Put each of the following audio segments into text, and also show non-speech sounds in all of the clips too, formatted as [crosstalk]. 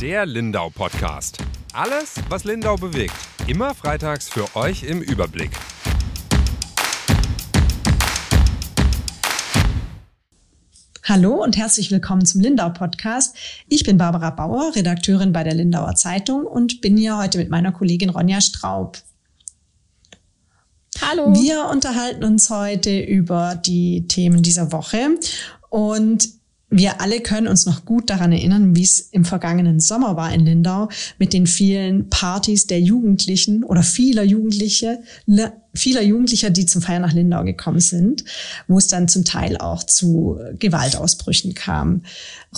Der Lindau Podcast. Alles, was Lindau bewegt. Immer freitags für euch im Überblick. Hallo und herzlich willkommen zum Lindau Podcast. Ich bin Barbara Bauer, Redakteurin bei der Lindauer Zeitung und bin hier heute mit meiner Kollegin Ronja Straub. Hallo. Wir unterhalten uns heute über die Themen dieser Woche und wir alle können uns noch gut daran erinnern, wie es im vergangenen Sommer war in Lindau mit den vielen Partys der Jugendlichen oder vieler Jugendliche, vieler Jugendlicher, die zum Feiern nach Lindau gekommen sind, wo es dann zum Teil auch zu Gewaltausbrüchen kam.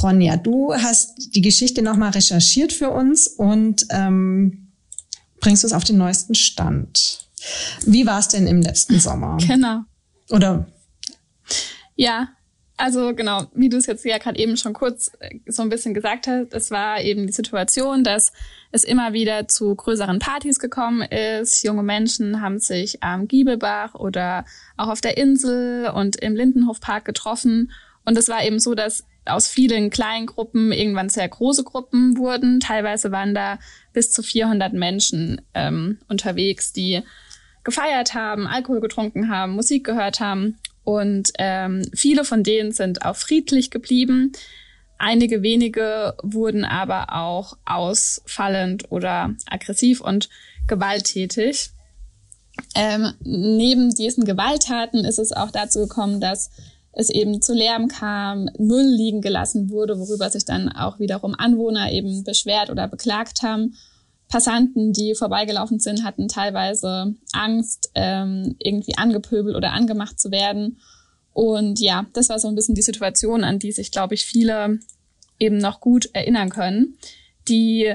Ronja, du hast die Geschichte nochmal recherchiert für uns und ähm, bringst uns auf den neuesten Stand. Wie war es denn im letzten Sommer? Genau. Oder? Ja, also genau, wie du es jetzt ja gerade eben schon kurz äh, so ein bisschen gesagt hast, es war eben die Situation, dass es immer wieder zu größeren Partys gekommen ist. Junge Menschen haben sich am Giebelbach oder auch auf der Insel und im Lindenhofpark getroffen. Und es war eben so, dass aus vielen kleinen Gruppen irgendwann sehr große Gruppen wurden. Teilweise waren da bis zu 400 Menschen ähm, unterwegs, die gefeiert haben, Alkohol getrunken haben, Musik gehört haben. Und ähm, viele von denen sind auch friedlich geblieben. Einige wenige wurden aber auch ausfallend oder aggressiv und gewalttätig. Ähm, neben diesen Gewalttaten ist es auch dazu gekommen, dass es eben zu Lärm kam, Müll liegen gelassen wurde, worüber sich dann auch wiederum Anwohner eben beschwert oder beklagt haben Passanten, die vorbeigelaufen sind, hatten teilweise Angst, ähm, irgendwie angepöbelt oder angemacht zu werden. Und ja, das war so ein bisschen die Situation, an die sich, glaube ich, viele eben noch gut erinnern können. Die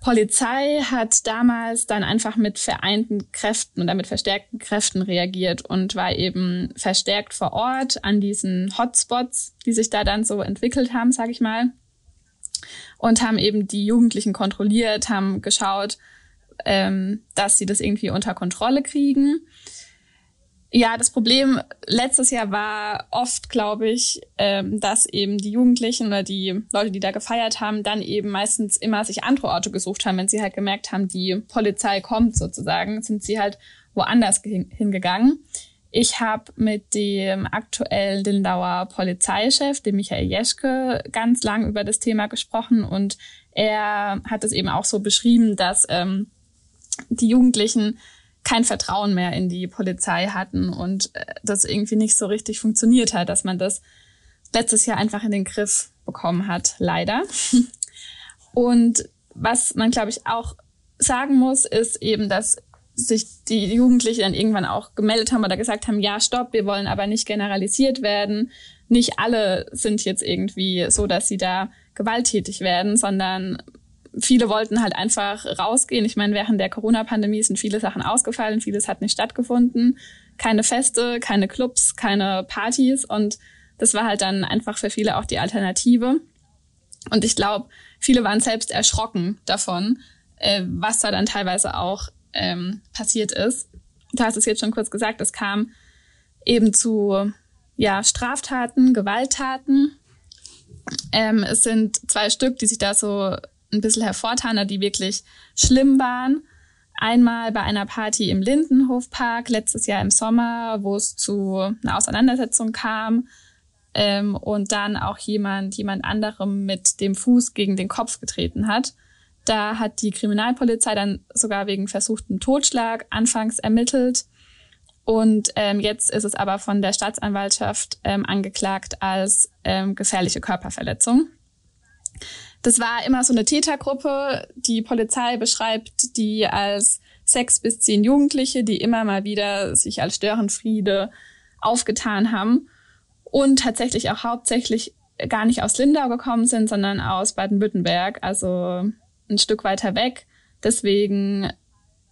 Polizei hat damals dann einfach mit vereinten Kräften oder mit verstärkten Kräften reagiert und war eben verstärkt vor Ort an diesen Hotspots, die sich da dann so entwickelt haben, sage ich mal und haben eben die Jugendlichen kontrolliert, haben geschaut, ähm, dass sie das irgendwie unter Kontrolle kriegen. Ja, das Problem letztes Jahr war oft, glaube ich, ähm, dass eben die Jugendlichen oder die Leute, die da gefeiert haben, dann eben meistens immer sich andere Orte gesucht haben, wenn sie halt gemerkt haben, die Polizei kommt sozusagen, sind sie halt woanders hingegangen. Ich habe mit dem aktuellen Lindauer Polizeichef, dem Michael Jeschke, ganz lang über das Thema gesprochen und er hat es eben auch so beschrieben, dass ähm, die Jugendlichen kein Vertrauen mehr in die Polizei hatten und äh, das irgendwie nicht so richtig funktioniert hat, dass man das letztes Jahr einfach in den Griff bekommen hat, leider. [laughs] Und was man, glaube ich, auch sagen muss, ist eben, dass sich die Jugendlichen dann irgendwann auch gemeldet haben oder gesagt haben, ja, stopp, wir wollen aber nicht generalisiert werden. Nicht alle sind jetzt irgendwie so, dass sie da gewalttätig werden, sondern viele wollten halt einfach rausgehen. Ich meine, während der Corona-Pandemie sind viele Sachen ausgefallen, vieles hat nicht stattgefunden. Keine Feste, keine Clubs, keine Partys und das war halt dann einfach für viele auch die Alternative. Und ich glaube, viele waren selbst erschrocken davon, äh, was da dann teilweise auch ähm, passiert ist. Du hast es jetzt schon kurz gesagt, es kam eben zu ja, Straftaten, Gewalttaten. Ähm, es sind zwei Stück, die sich da so ein bisschen hervortanen, die wirklich schlimm waren. Einmal bei einer Party im Lindenhofpark letztes Jahr im Sommer, wo es zu einer Auseinandersetzung kam ähm, und dann auch jemand jemand anderem mit dem Fuß gegen den Kopf getreten hat. Da hat die Kriminalpolizei dann sogar wegen versuchten Totschlag anfangs ermittelt. Und ähm, jetzt ist es aber von der Staatsanwaltschaft ähm, angeklagt als ähm, gefährliche Körperverletzung. Das war immer so eine Tätergruppe. Die Polizei beschreibt die als sechs bis zehn Jugendliche, die immer mal wieder sich als Störenfriede aufgetan haben und tatsächlich auch hauptsächlich gar nicht aus Lindau gekommen sind, sondern aus Baden-Württemberg. Also ein Stück weiter weg. Deswegen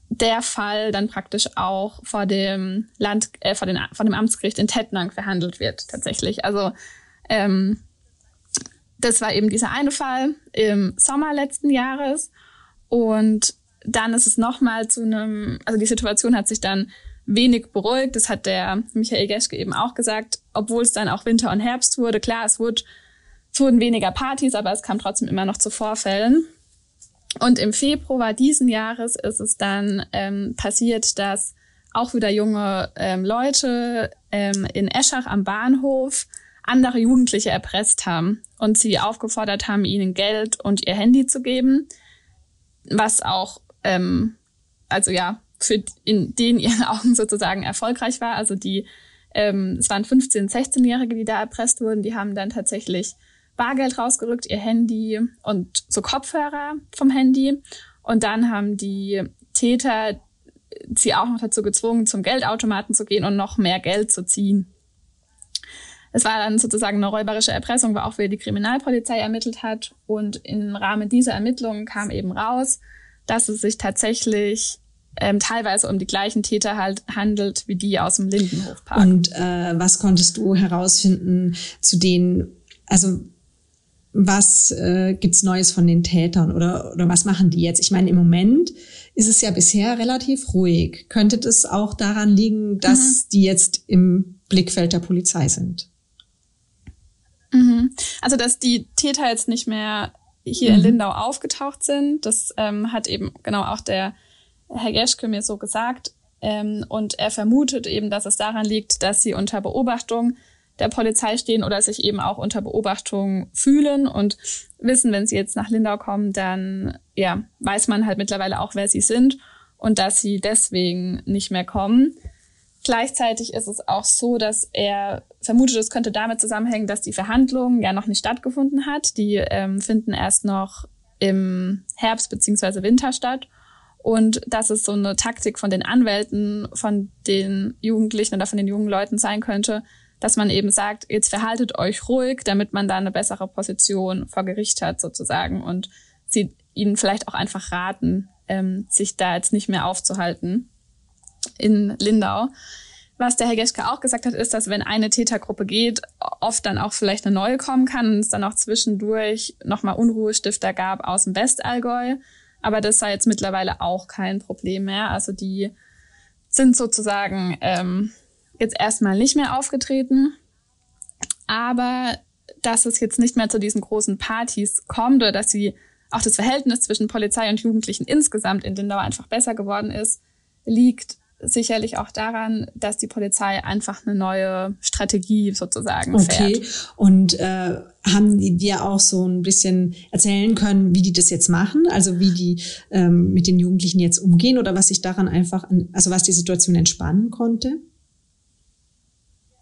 der Fall dann praktisch auch vor dem Land, äh, vor, den, vor dem Amtsgericht in Tettnang verhandelt wird, tatsächlich. Also ähm, das war eben dieser eine Fall im Sommer letzten Jahres. Und dann ist es nochmal zu einem, also die Situation hat sich dann wenig beruhigt. Das hat der Michael Geschke eben auch gesagt, obwohl es dann auch Winter und Herbst wurde. Klar, es, wurde, es wurden weniger Partys, aber es kam trotzdem immer noch zu Vorfällen. Und im Februar diesen Jahres ist es dann ähm, passiert, dass auch wieder junge ähm, Leute ähm, in Eschach am Bahnhof andere Jugendliche erpresst haben und sie aufgefordert haben, ihnen Geld und ihr Handy zu geben, was auch, ähm, also ja, für in den ihren [laughs] Augen sozusagen erfolgreich war. Also die, ähm, es waren 15-, 16-Jährige, die da erpresst wurden, die haben dann tatsächlich Bargeld rausgerückt, ihr Handy und so Kopfhörer vom Handy. Und dann haben die Täter sie auch noch dazu gezwungen, zum Geldautomaten zu gehen und noch mehr Geld zu ziehen. Es war dann sozusagen eine räuberische Erpressung, wo auch wieder die Kriminalpolizei ermittelt hat. Und im Rahmen dieser Ermittlungen kam eben raus, dass es sich tatsächlich ähm, teilweise um die gleichen Täter halt handelt wie die aus dem Lindenhofpark. Und äh, was konntest du herausfinden zu denen, also was äh, gibt's Neues von den Tätern oder, oder was machen die jetzt? Ich meine, im Moment ist es ja bisher relativ ruhig. Könnte das auch daran liegen, dass mhm. die jetzt im Blickfeld der Polizei sind? Mhm. Also, dass die Täter jetzt nicht mehr hier mhm. in Lindau aufgetaucht sind, das ähm, hat eben genau auch der Herr Geschke mir so gesagt. Ähm, und er vermutet eben, dass es daran liegt, dass sie unter Beobachtung der Polizei stehen oder sich eben auch unter Beobachtung fühlen und wissen, wenn sie jetzt nach Lindau kommen, dann ja, weiß man halt mittlerweile auch, wer sie sind und dass sie deswegen nicht mehr kommen. Gleichzeitig ist es auch so, dass er vermutet, es könnte damit zusammenhängen, dass die Verhandlungen ja noch nicht stattgefunden hat. Die ähm, finden erst noch im Herbst beziehungsweise Winter statt. Und dass es so eine Taktik von den Anwälten, von den Jugendlichen oder von den jungen Leuten sein könnte, dass man eben sagt, jetzt verhaltet euch ruhig, damit man da eine bessere Position vor Gericht hat sozusagen und sie ihnen vielleicht auch einfach raten, ähm, sich da jetzt nicht mehr aufzuhalten in Lindau. Was der Herr Geschke auch gesagt hat, ist, dass wenn eine Tätergruppe geht, oft dann auch vielleicht eine neue kommen kann und es dann auch zwischendurch nochmal Unruhestifter gab aus dem Westallgäu. Aber das sei jetzt mittlerweile auch kein Problem mehr. Also die sind sozusagen ähm, jetzt erstmal nicht mehr aufgetreten. Aber dass es jetzt nicht mehr zu diesen großen Partys kommt oder dass sie auch das Verhältnis zwischen Polizei und Jugendlichen insgesamt in Lindau einfach besser geworden ist, liegt sicherlich auch daran, dass die Polizei einfach eine neue Strategie sozusagen okay. fährt. Und äh, haben die dir auch so ein bisschen erzählen können, wie die das jetzt machen, also wie die ähm, mit den Jugendlichen jetzt umgehen oder was sich daran einfach, an, also was die Situation entspannen konnte?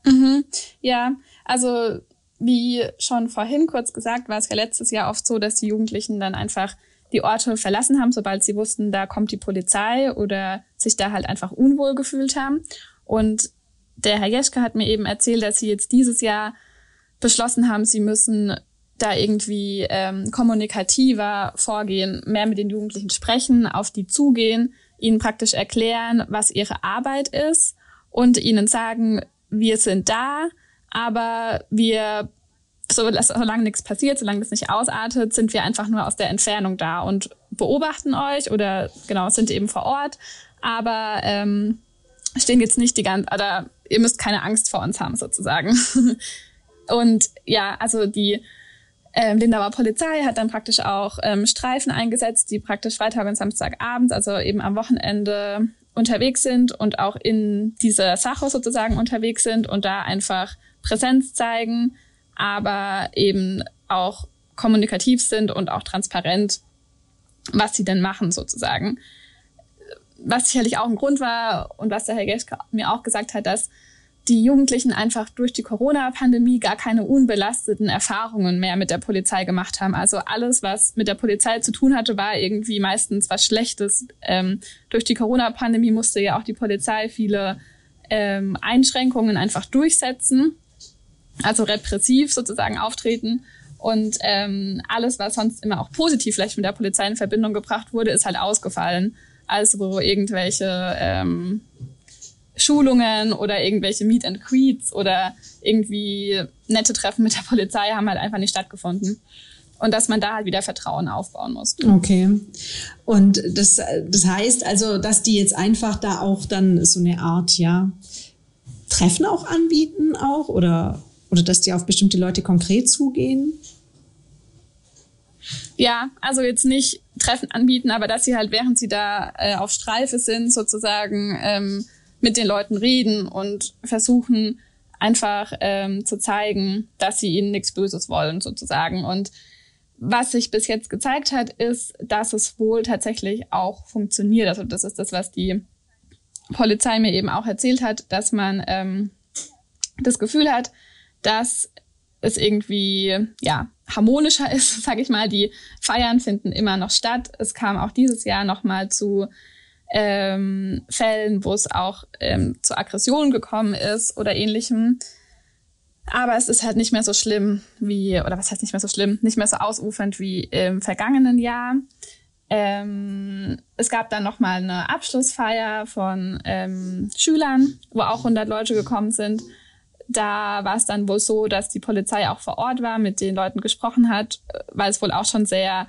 Mhm. Ja, also wie schon vorhin kurz gesagt, war es ja letztes Jahr oft so, dass die Jugendlichen dann einfach die Orte verlassen haben, sobald sie wussten, da kommt die Polizei oder sich da halt einfach unwohl gefühlt haben. Und der Herr Jeschke hat mir eben erzählt, dass sie jetzt dieses Jahr beschlossen haben, sie müssen da irgendwie ähm, kommunikativer vorgehen, mehr mit den Jugendlichen sprechen, auf die zugehen, ihnen praktisch erklären, was ihre Arbeit ist und ihnen sagen, wir sind da, aber wir, so, solange nichts passiert, solange das nicht ausartet, sind wir einfach nur aus der Entfernung da und beobachten euch oder genau, sind eben vor Ort, aber ähm, stehen jetzt nicht die ganze, oder ihr müsst keine Angst vor uns haben sozusagen. [laughs] und ja, also die ähm, Lindauer Polizei hat dann praktisch auch ähm, Streifen eingesetzt, die praktisch Freitag und Samstagabends, also eben am Wochenende unterwegs sind und auch in dieser Sache sozusagen unterwegs sind und da einfach Präsenz zeigen, aber eben auch kommunikativ sind und auch transparent, was sie denn machen sozusagen. Was sicherlich auch ein Grund war und was der Herr Geschke mir auch gesagt hat, dass die Jugendlichen einfach durch die Corona-Pandemie gar keine unbelasteten Erfahrungen mehr mit der Polizei gemacht haben. Also alles, was mit der Polizei zu tun hatte, war irgendwie meistens was Schlechtes. Ähm, durch die Corona-Pandemie musste ja auch die Polizei viele ähm, Einschränkungen einfach durchsetzen, also repressiv sozusagen auftreten. Und ähm, alles, was sonst immer auch positiv vielleicht mit der Polizei in Verbindung gebracht wurde, ist halt ausgefallen. Also irgendwelche ähm, Schulungen oder irgendwelche Meet and Greets oder irgendwie nette Treffen mit der Polizei haben halt einfach nicht stattgefunden. Und dass man da halt wieder Vertrauen aufbauen muss. Okay. Und das, das heißt also, dass die jetzt einfach da auch dann so eine Art, ja, Treffen auch anbieten auch oder, oder dass die auf bestimmte Leute konkret zugehen? Ja, also jetzt nicht Treffen anbieten, aber dass sie halt, während sie da äh, auf Streife sind, sozusagen ähm, mit den Leuten reden und versuchen einfach ähm, zu zeigen, dass sie ihnen nichts Böses wollen, sozusagen. Und was sich bis jetzt gezeigt hat, ist, dass es wohl tatsächlich auch funktioniert. Also das ist das, was die Polizei mir eben auch erzählt hat, dass man ähm, das Gefühl hat, dass es irgendwie ja harmonischer [laughs] ist, sage ich mal. Die Feiern finden immer noch statt. Es kam auch dieses Jahr noch mal zu ähm, Fällen, wo es auch ähm, zu Aggressionen gekommen ist oder ähnlichem. Aber es ist halt nicht mehr so schlimm wie, oder was heißt nicht mehr so schlimm, nicht mehr so ausufernd wie im vergangenen Jahr. Ähm, es gab dann noch mal eine Abschlussfeier von ähm, Schülern, wo auch 100 Leute gekommen sind. Da war es dann wohl so, dass die Polizei auch vor Ort war, mit den Leuten gesprochen hat, weil es wohl auch schon sehr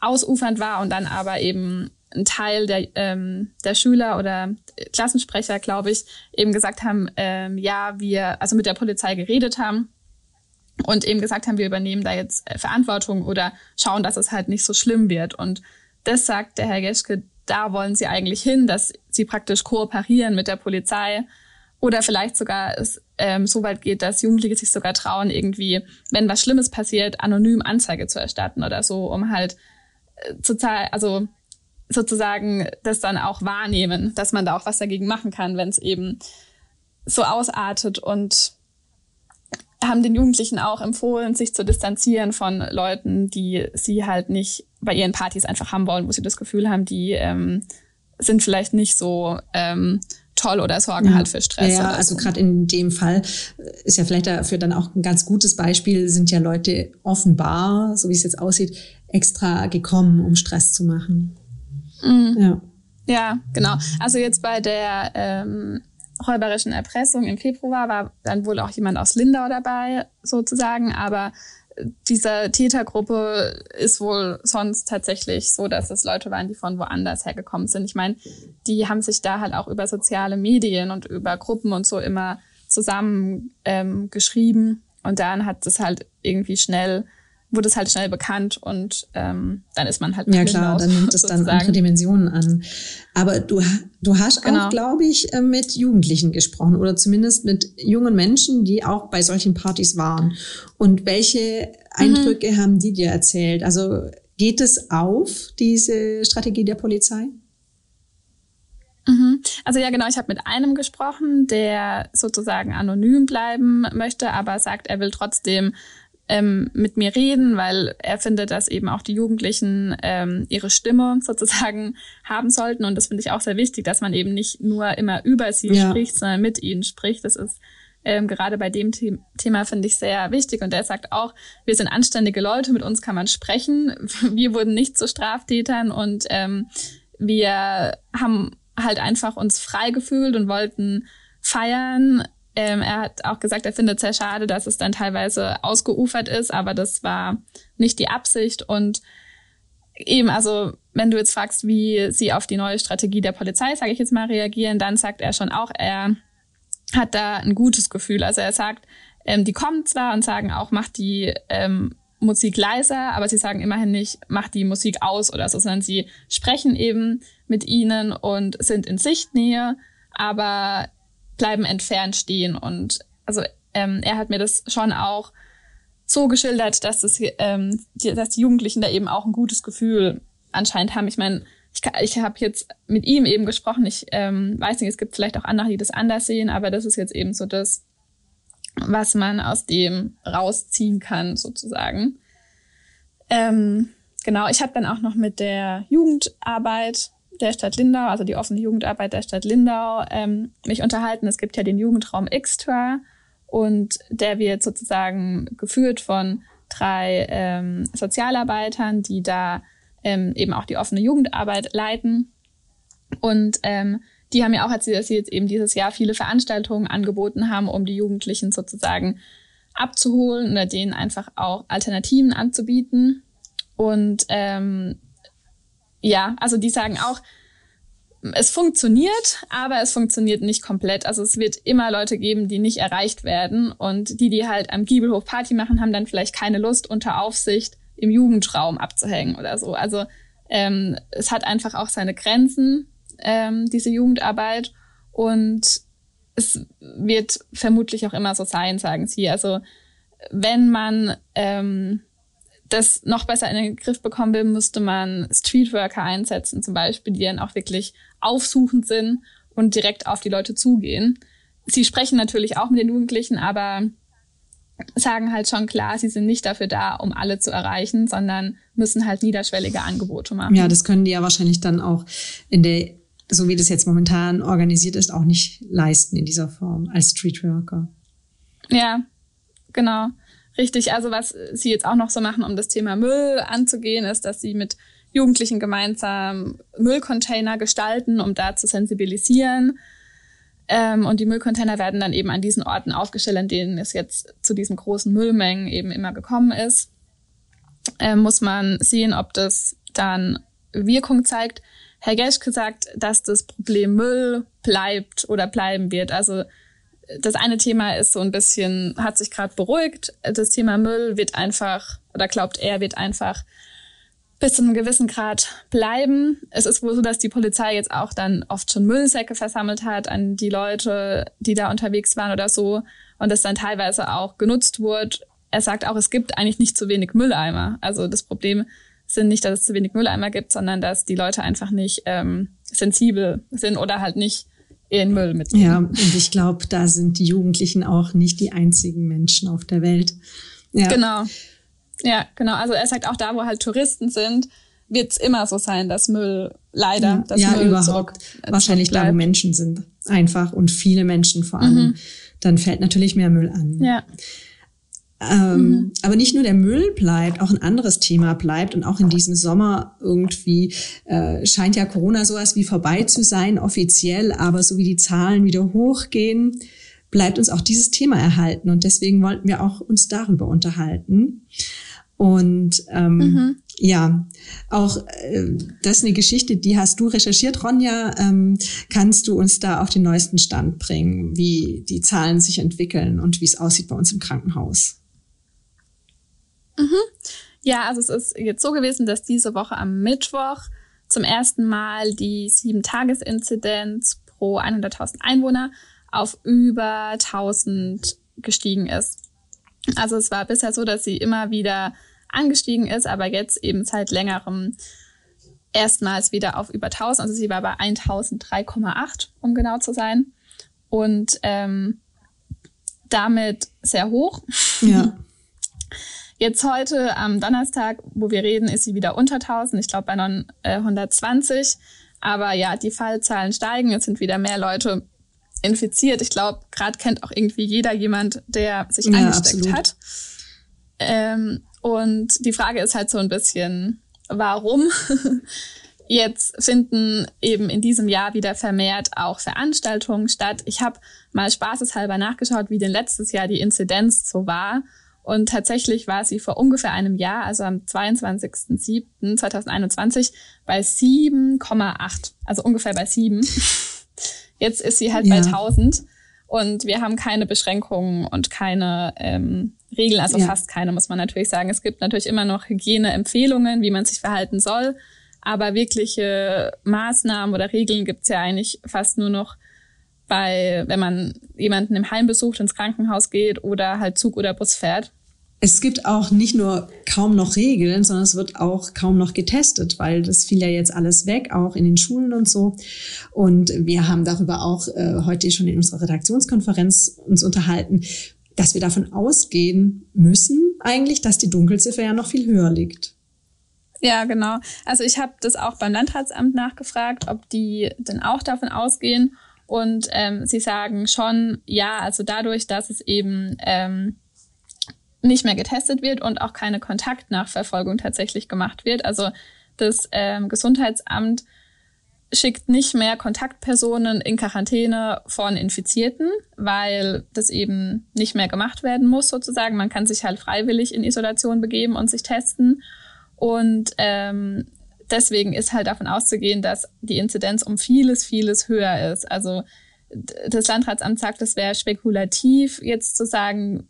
ausufernd war und dann aber eben ein Teil der, ähm, der Schüler oder Klassensprecher, glaube ich, eben gesagt haben, ähm, ja, wir, also mit der Polizei geredet haben und eben gesagt haben, wir übernehmen da jetzt äh, Verantwortung oder schauen, dass es halt nicht so schlimm wird. Und das sagt der Herr Geschke, da wollen sie eigentlich hin, dass sie praktisch kooperieren mit der Polizei oder vielleicht sogar es ähm, so weit geht, dass Jugendliche sich sogar trauen, irgendwie, wenn was Schlimmes passiert, anonym Anzeige zu erstatten oder so, um halt äh, zu zahlen, also sozusagen das dann auch wahrnehmen, dass man da auch was dagegen machen kann, wenn es eben so ausartet und haben den Jugendlichen auch empfohlen, sich zu distanzieren von Leuten, die sie halt nicht bei ihren Partys einfach haben wollen, wo sie das Gefühl haben, die ähm, sind vielleicht nicht so ähm, toll oder sorgen ja. halt für Stress. Ja, also so. gerade in dem Fall ist ja vielleicht dafür dann auch ein ganz gutes Beispiel, sind ja Leute offenbar, so wie es jetzt aussieht, extra gekommen, um Stress zu machen. Mhm. Ja. ja, genau. Also jetzt bei der ähm, räuberischen Erpressung im Februar war dann wohl auch jemand aus Lindau dabei, sozusagen, aber diese Tätergruppe ist wohl sonst tatsächlich so, dass es Leute waren, die von woanders hergekommen sind. Ich meine, die haben sich da halt auch über soziale Medien und über Gruppen und so immer zusammen ähm, geschrieben und dann hat es halt irgendwie schnell wurde es halt schnell bekannt und ähm, dann ist man halt ja klar, dann nimmt [laughs] es dann andere Dimensionen an. Aber du du hast genau. auch, glaube ich, äh, mit Jugendlichen gesprochen oder zumindest mit jungen Menschen, die auch bei solchen Partys waren. Und welche Eindrücke mhm. haben die dir erzählt? Also geht es auf diese Strategie der Polizei? Mhm. Also ja, genau, ich habe mit einem gesprochen, der sozusagen anonym bleiben möchte, aber sagt, er will trotzdem ähm, mit mir reden, weil er findet, dass eben auch die Jugendlichen ähm, ihre Stimme [laughs] sozusagen haben sollten. Und das finde ich auch sehr wichtig, dass man eben nicht nur immer über sie ja. spricht, sondern mit ihnen spricht. Das ist ähm, gerade bei dem The Thema finde ich sehr wichtig. Und er sagt auch, wir sind anständige Leute, mit uns kann man sprechen. [laughs] Wir wurden nicht zu Straftätern und ähm, wir haben halt einfach uns frei gefühlt und wollten feiern ähm, er hat auch gesagt, er findet es sehr schade, dass es dann teilweise ausgeufert ist, aber das war nicht die Absicht. Und eben, also wenn du jetzt fragst, wie sie auf die neue Strategie der Polizei, sage ich jetzt mal, reagieren, dann sagt er schon auch, er hat da ein gutes Gefühl. Also er sagt, ähm, die kommen zwar und sagen auch, mach die ähm, Musik leiser, aber sie sagen immerhin nicht, mach die Musik aus oder so, sondern sie sprechen eben mit ihnen und sind in Sichtnähe, aber bleiben entfernt stehen. Und also ähm, er hat mir das schon auch so geschildert, dass, das, ähm, die, dass die Jugendlichen da eben auch ein gutes Gefühl anscheinend haben. Ich meine, ich, ich habe jetzt mit ihm eben gesprochen. Ich ähm, weiß nicht, es gibt vielleicht auch andere, die das anders sehen, aber das ist jetzt eben so das, was man aus dem rausziehen kann, sozusagen. Ähm, genau, ich habe dann auch noch mit der Jugendarbeit der Stadt Lindau, also die offene Jugendarbeit der Stadt Lindau, ähm, mich unterhalten. Es gibt ja den Jugendraum Xtra und der wird sozusagen geführt von drei ähm, Sozialarbeitern, die da ähm, eben auch die offene Jugendarbeit leiten. Und ähm, die haben ja auch erzählt, dass sie jetzt eben dieses Jahr viele Veranstaltungen angeboten haben, um die Jugendlichen sozusagen abzuholen oder denen einfach auch Alternativen anzubieten. Und ähm, ja, also die sagen auch, es funktioniert, aber es funktioniert nicht komplett. Also es wird immer Leute geben, die nicht erreicht werden und die, die halt am Giebelhof Party machen, haben dann vielleicht keine Lust unter Aufsicht im Jugendraum abzuhängen oder so. Also ähm, es hat einfach auch seine Grenzen, ähm, diese Jugendarbeit. Und es wird vermutlich auch immer so sein, sagen sie. Also wenn man ähm, das noch besser in den Griff bekommen will, müsste man Streetworker einsetzen, zum Beispiel, die dann auch wirklich aufsuchend sind und direkt auf die Leute zugehen. Sie sprechen natürlich auch mit den Jugendlichen, aber sagen halt schon klar, sie sind nicht dafür da, um alle zu erreichen, sondern müssen halt niederschwellige Angebote machen. Ja, das können die ja wahrscheinlich dann auch in der, so wie das jetzt momentan organisiert ist, auch nicht leisten in dieser Form als Streetworker. Ja, genau. Richtig. Also was sie jetzt auch noch so machen, um das Thema Müll anzugehen, ist, dass sie mit Jugendlichen gemeinsam Müllcontainer gestalten, um da zu sensibilisieren ähm, und die Müllcontainer werden dann eben an diesen Orten aufgestellt, an denen es jetzt zu diesen großen Müllmengen eben immer gekommen ist. Ähm, muss man sehen, ob das dann Wirkung zeigt. Herr Geschke sagt, dass das Problem Müll bleibt oder bleiben wird. Also das eine Thema ist so ein bisschen, hat sich gerade beruhigt. Das Thema Müll wird einfach, oder glaubt er, wird einfach bis zu einem gewissen Grad bleiben. Es ist wohl so, dass die Polizei jetzt auch dann oft schon Müllsäcke versammelt hat an die Leute, die da unterwegs waren oder so und das dann teilweise auch genutzt wurde. Er sagt auch, es gibt eigentlich nicht zu wenig Mülleimer. Also das Problem sind nicht, dass es zu wenig Mülleimer gibt, sondern dass die Leute einfach nicht ähm, sensibel sind oder halt nicht ihren Müll mitnehmen. Ja, und ich glaube, da sind die Jugendlichen auch nicht die einzigen Menschen auf der Welt. Ja. Genau. Ja, genau. Also er sagt auch da, wo halt Touristen sind, wird es immer so sein, dass Müll leider, dass ja, Müll überhaupt. Äh, Wahrscheinlich da, wo Menschen sind. Einfach und viele Menschen vor allem. Mhm. Dann fällt natürlich mehr Müll an. Ja. Ähm, mhm. Aber nicht nur der Müll bleibt, auch ein anderes Thema bleibt und auch in diesem Sommer irgendwie äh, scheint ja Corona sowas wie vorbei zu sein, offiziell, aber so wie die Zahlen wieder hochgehen, bleibt uns auch dieses Thema erhalten und deswegen wollten wir auch uns darüber unterhalten. Und ähm, mhm. ja, auch äh, das ist eine Geschichte, die hast du recherchiert, Ronja. Ähm, kannst du uns da auf den neuesten Stand bringen, wie die Zahlen sich entwickeln und wie es aussieht bei uns im Krankenhaus? Mhm. Ja, also es ist jetzt so gewesen, dass diese Woche am Mittwoch zum ersten Mal die Sieben-Tages-Inzidenz pro 100.000 Einwohner auf über 1000 gestiegen ist. Also es war bisher so, dass sie immer wieder angestiegen ist, aber jetzt eben seit längerem erstmals wieder auf über 1000. Also sie war bei 1003,8, um genau zu sein. Und ähm, damit sehr hoch. Ja. [laughs] Jetzt heute am Donnerstag, wo wir reden, ist sie wieder unter 1000. Ich glaube bei 920. Aber ja, die Fallzahlen steigen. Es sind wieder mehr Leute infiziert. Ich glaube, gerade kennt auch irgendwie jeder jemand, der sich ja, angesteckt absolut. hat. Ähm, und die Frage ist halt so ein bisschen, warum? [laughs] Jetzt finden eben in diesem Jahr wieder vermehrt auch Veranstaltungen statt. Ich habe mal spaßeshalber nachgeschaut, wie denn letztes Jahr die Inzidenz so war. Und tatsächlich war sie vor ungefähr einem Jahr, also am 22.07.2021, bei 7,8. Also ungefähr bei 7. [laughs] Jetzt ist sie halt ja. bei 1000. Und wir haben keine Beschränkungen und keine ähm, Regeln, also ja. fast keine, muss man natürlich sagen. Es gibt natürlich immer noch Hygieneempfehlungen, wie man sich verhalten soll. Aber wirkliche Maßnahmen oder Regeln gibt's ja eigentlich fast nur noch bei, wenn man jemanden im Heim besucht, ins Krankenhaus geht oder halt Zug oder Bus fährt es gibt auch nicht nur kaum noch Regeln, sondern es wird auch kaum noch getestet, weil das fiel ja jetzt alles weg, auch in den Schulen und so. Und wir haben darüber auch äh, heute schon in unserer Redaktionskonferenz uns unterhalten, dass wir davon ausgehen müssen eigentlich, dass die Dunkelziffer ja noch viel höher liegt. Ja, genau. Also ich habe das auch beim Landratsamt nachgefragt, ob die denn auch davon ausgehen. Und ähm, sie sagen schon, ja, also dadurch, dass es eben ähm, nicht mehr getestet wird und auch keine Kontaktnachverfolgung tatsächlich gemacht wird. Also das ähm, Gesundheitsamt schickt nicht mehr Kontaktpersonen in Quarantäne von Infizierten, weil das eben nicht mehr gemacht werden muss sozusagen. Man kann sich halt freiwillig in Isolation begeben und sich testen. Und ähm, deswegen ist halt davon auszugehen, dass die Inzidenz um vieles, vieles höher ist. Also das Landratsamt sagt, es wäre spekulativ, jetzt zu sagen,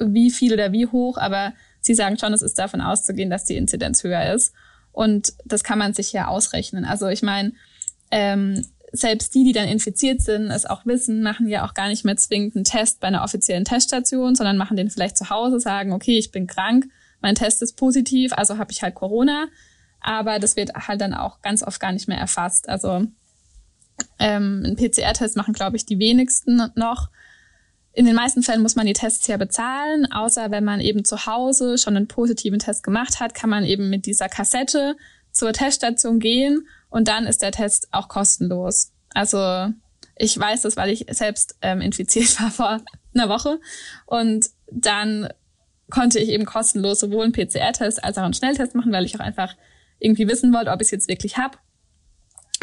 wie viel oder wie hoch, aber sie sagen schon, es ist davon auszugehen, dass die Inzidenz höher ist. Und das kann man sich ja ausrechnen. Also ich meine, ähm, selbst die, die dann infiziert sind, es auch wissen, machen ja auch gar nicht mehr zwingend einen Test bei einer offiziellen Teststation, sondern machen den vielleicht zu Hause, sagen, okay, ich bin krank, mein Test ist positiv, also habe ich halt Corona. Aber das wird halt dann auch ganz oft gar nicht mehr erfasst. Also ähm, einen PCR-Test machen, glaube ich, die wenigsten noch. In den meisten Fällen muss man die Tests ja bezahlen, außer wenn man eben zu Hause schon einen positiven Test gemacht hat, kann man eben mit dieser Kassette zur Teststation gehen und dann ist der Test auch kostenlos. Also ich weiß das, weil ich selbst ähm, infiziert [laughs] war vor einer Woche und dann konnte ich eben kostenlos sowohl einen PCR-Test als auch einen Schnelltest machen, weil ich auch einfach irgendwie wissen wollte, ob ich es jetzt wirklich hab.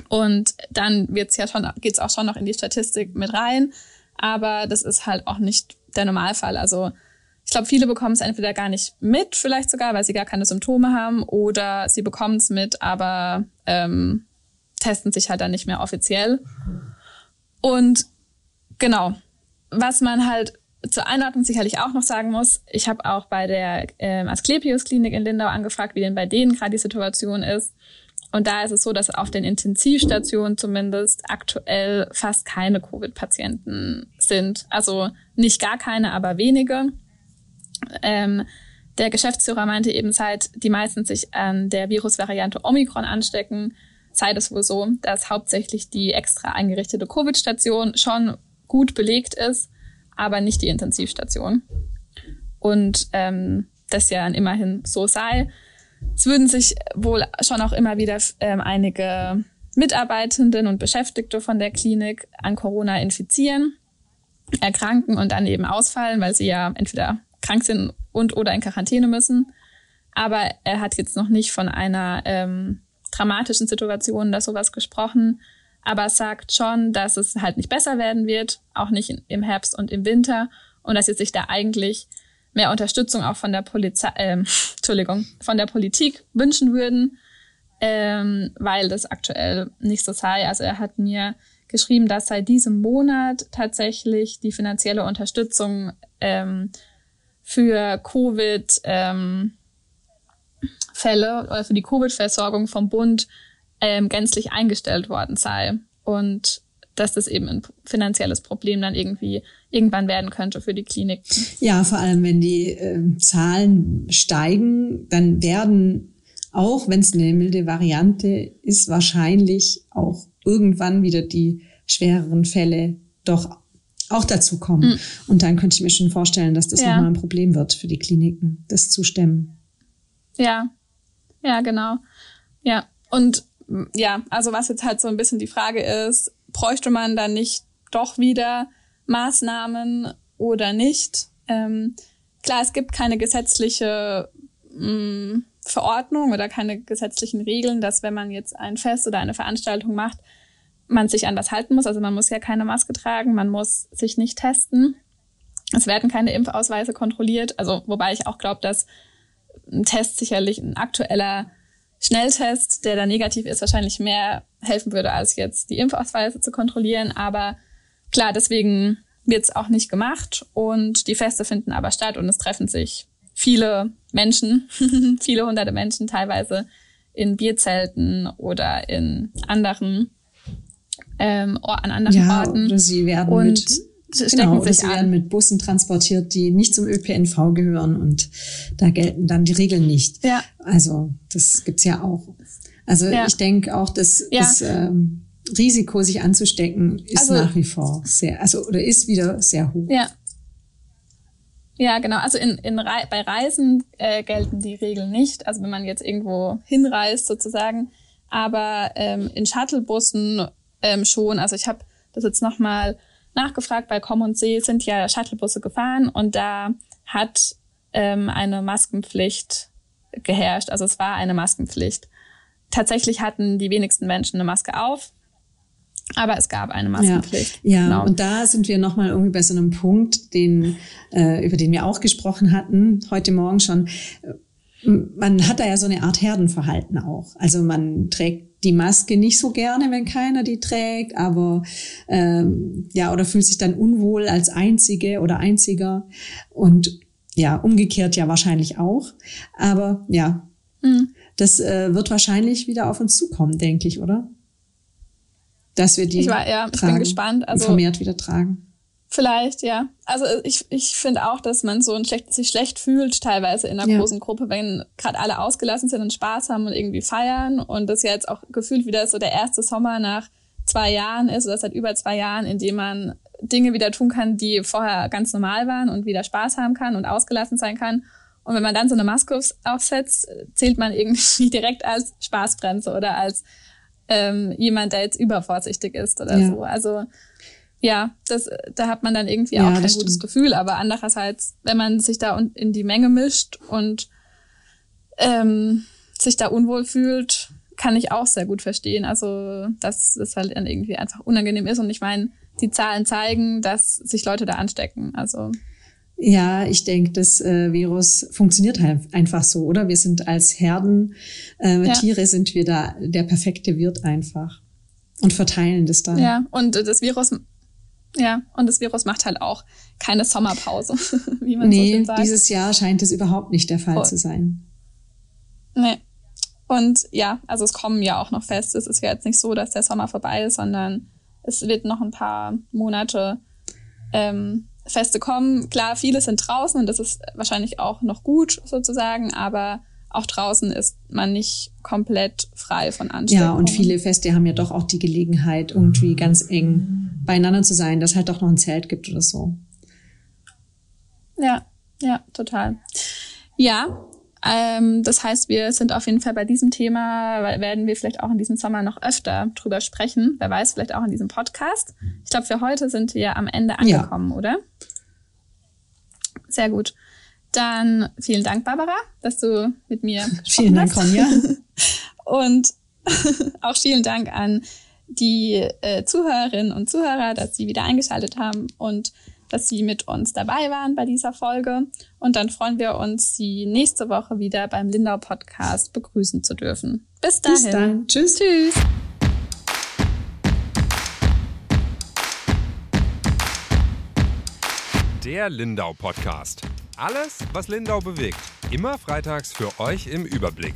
Und dann wird's ja schon, geht's auch schon noch in die Statistik mit rein. Aber das ist halt auch nicht der Normalfall. Also ich glaube, viele bekommen es entweder gar nicht mit, vielleicht sogar, weil sie gar keine Symptome haben, oder sie bekommen es mit, aber ähm, testen sich halt dann nicht mehr offiziell. Und genau, was man halt zur Einordnung sicherlich auch noch sagen muss, ich habe auch bei der ähm, Asklepios Klinik in Lindau angefragt, wie denn bei denen gerade die Situation ist. Und da ist es so, dass auf den Intensivstationen zumindest aktuell fast keine Covid-Patienten sind. Also nicht gar keine, aber wenige. Ähm, der Geschäftsführer meinte eben, seit die meisten sich an der Virusvariante Omikron anstecken, sei es wohl so, dass hauptsächlich die extra eingerichtete Covid-Station schon gut belegt ist, aber nicht die Intensivstation. Und ähm, das ja immerhin so sei. Es würden sich wohl schon auch immer wieder ähm, einige Mitarbeitenden und Beschäftigte von der Klinik an Corona infizieren, erkranken und dann eben ausfallen, weil sie ja entweder krank sind und oder in Quarantäne müssen. Aber er hat jetzt noch nicht von einer ähm, dramatischen Situation oder sowas gesprochen, aber sagt schon, dass es halt nicht besser werden wird, auch nicht im Herbst und im Winter und dass sie sich da eigentlich mehr Unterstützung auch von der Polizei, äh, [laughs] Entschuldigung, von der Politik wünschen würden, ähm, weil das aktuell nicht so sei. Also er hat mir geschrieben, dass seit diesem Monat tatsächlich die finanzielle Unterstützung ähm, für Covid ähm, Fälle oder für die Covid-Versorgung vom Bund ähm, gänzlich eingestellt worden sei und dass das eben ein finanzielles Problem dann irgendwie irgendwann werden könnte für die Klinik. Ja, vor allem wenn die äh, Zahlen steigen, dann werden auch, wenn es eine milde Variante ist, wahrscheinlich auch irgendwann wieder die schwereren Fälle doch auch dazu kommen. Mhm. Und dann könnte ich mir schon vorstellen, dass das ja. nochmal ein Problem wird für die Kliniken, das zu stemmen. Ja, ja, genau. Ja, und ja, also was jetzt halt so ein bisschen die Frage ist, bräuchte man dann nicht doch wieder Maßnahmen oder nicht? Ähm, klar, es gibt keine gesetzliche mh, mm, Verordnung oder keine gesetzlichen Regeln, dass wenn man jetzt ein Fest oder eine Veranstaltung macht, man sich an was halten muss. Also man muss ja keine Maske tragen, man muss sich nicht testen. Es werden keine Impfausweise kontrolliert. Also wobei ich auch glaube, dass ein Test sicherlich ein aktueller Schnelltest, der da negativ ist, wahrscheinlich mehr helfen würde, als jetzt die Impfausweise zu kontrollieren. Aber klar, deswegen wird es auch nicht gemacht und die Feste finden aber statt und es treffen sich viele Menschen, [laughs] viele hunderte Menschen teilweise in Bierzelten oder in anderen ähm, an anderen ja, Orten. Oder sie werden und mit, genau, sie an. werden mit Bussen transportiert, die nicht zum ÖPNV gehören und da gelten dann die Regeln nicht. Ja. Also das gibt's ja auch. Also ja. ich denke auch, dass ja. das ähm, Risiko, sich anzustecken, ist also, nach wie vor sehr, also oder ist wieder sehr hoch. Ja. Ja, genau. Also in, in bei Reisen äh, gelten die Regeln nicht. Also wenn man jetzt irgendwo hinreist sozusagen, aber ähm, in Shuttlebussen ähm, schon. Also ich habe das jetzt nochmal nachgefragt, bei Com und See sind ja Shuttlebusse gefahren und da hat ähm, eine Maskenpflicht geherrscht. Also es war eine Maskenpflicht. Tatsächlich hatten die wenigsten Menschen eine Maske auf. Aber es gab eine Maskenpflicht. Ja, ja genau. und da sind wir nochmal irgendwie bei so einem Punkt, den, äh, über den wir auch gesprochen hatten, heute Morgen schon. Man hat da ja so eine Art Herdenverhalten auch. Also man trägt die Maske nicht so gerne, wenn keiner die trägt, aber ähm, ja, oder fühlt sich dann unwohl als Einzige oder Einziger. Und ja, umgekehrt ja wahrscheinlich auch. Aber ja, mhm. das äh, wird wahrscheinlich wieder auf uns zukommen, denke ich, oder? Dass wir die ich war, ja, ich bin gespannt. Also, vermehrt wieder tragen. Vielleicht, ja. Also ich, ich finde auch, dass man so ein schlecht, sich schlecht fühlt, teilweise in einer ja. großen Gruppe, wenn gerade alle ausgelassen sind und Spaß haben und irgendwie feiern. Und das ja jetzt auch gefühlt wieder so der erste Sommer nach zwei Jahren ist, oder seit über zwei Jahren, in dem man Dinge wieder tun kann, die vorher ganz normal waren und wieder Spaß haben kann und ausgelassen sein kann. Und wenn man dann so eine Maske aufsetzt, zählt man irgendwie [laughs] direkt als Spaßbremse oder als ähm, jemand, der jetzt übervorsichtig ist oder ja. so. Also ja, das, da hat man dann irgendwie ja, auch kein gutes stimmt. Gefühl. Aber andererseits, wenn man sich da in die Menge mischt und ähm, sich da unwohl fühlt, kann ich auch sehr gut verstehen. Also, dass es halt dann irgendwie einfach unangenehm ist. Und ich meine, die Zahlen zeigen, dass sich Leute da anstecken. Also. Ja, ich denke, das äh, Virus funktioniert halt einfach so, oder? Wir sind als Herden äh, ja. Tiere sind wir da der perfekte Wirt einfach und verteilen das dann. Ja, und das Virus ja, und das Virus macht halt auch keine Sommerpause, [laughs] wie man nee, so schön sagt. dieses Jahr scheint es überhaupt nicht der Fall Voll. zu sein. Nee. Und ja, also es kommen ja auch noch Feste. Es ist ja jetzt nicht so, dass der Sommer vorbei ist, sondern es wird noch ein paar Monate ähm, Feste kommen. Klar, viele sind draußen und das ist wahrscheinlich auch noch gut sozusagen, aber auch draußen ist man nicht komplett frei von Ansteckung. Ja, und viele Feste haben ja doch auch die Gelegenheit, irgendwie ganz eng beieinander zu sein, dass halt doch noch ein Zelt gibt oder so. Ja, ja, total. Ja, ähm, das heißt, wir sind auf jeden Fall bei diesem Thema, werden wir vielleicht auch in diesem Sommer noch öfter drüber sprechen. Wer weiß, vielleicht auch in diesem Podcast. Ich glaube, für heute sind wir am Ende angekommen, ja. oder? Sehr gut. Dann vielen Dank, Barbara, dass du mit mir [laughs] Vielen Dank, Ronja. [laughs] und [laughs] auch vielen Dank an die äh, Zuhörerinnen und Zuhörer, dass sie wieder eingeschaltet haben und dass sie mit uns dabei waren bei dieser Folge. Und dann freuen wir uns, sie nächste Woche wieder beim Lindau Podcast begrüßen zu dürfen. Bis dahin. Bis dann. Tschüss. Tschüss. Der Lindau Podcast. Alles, was Lindau bewegt. Immer freitags für euch im Überblick.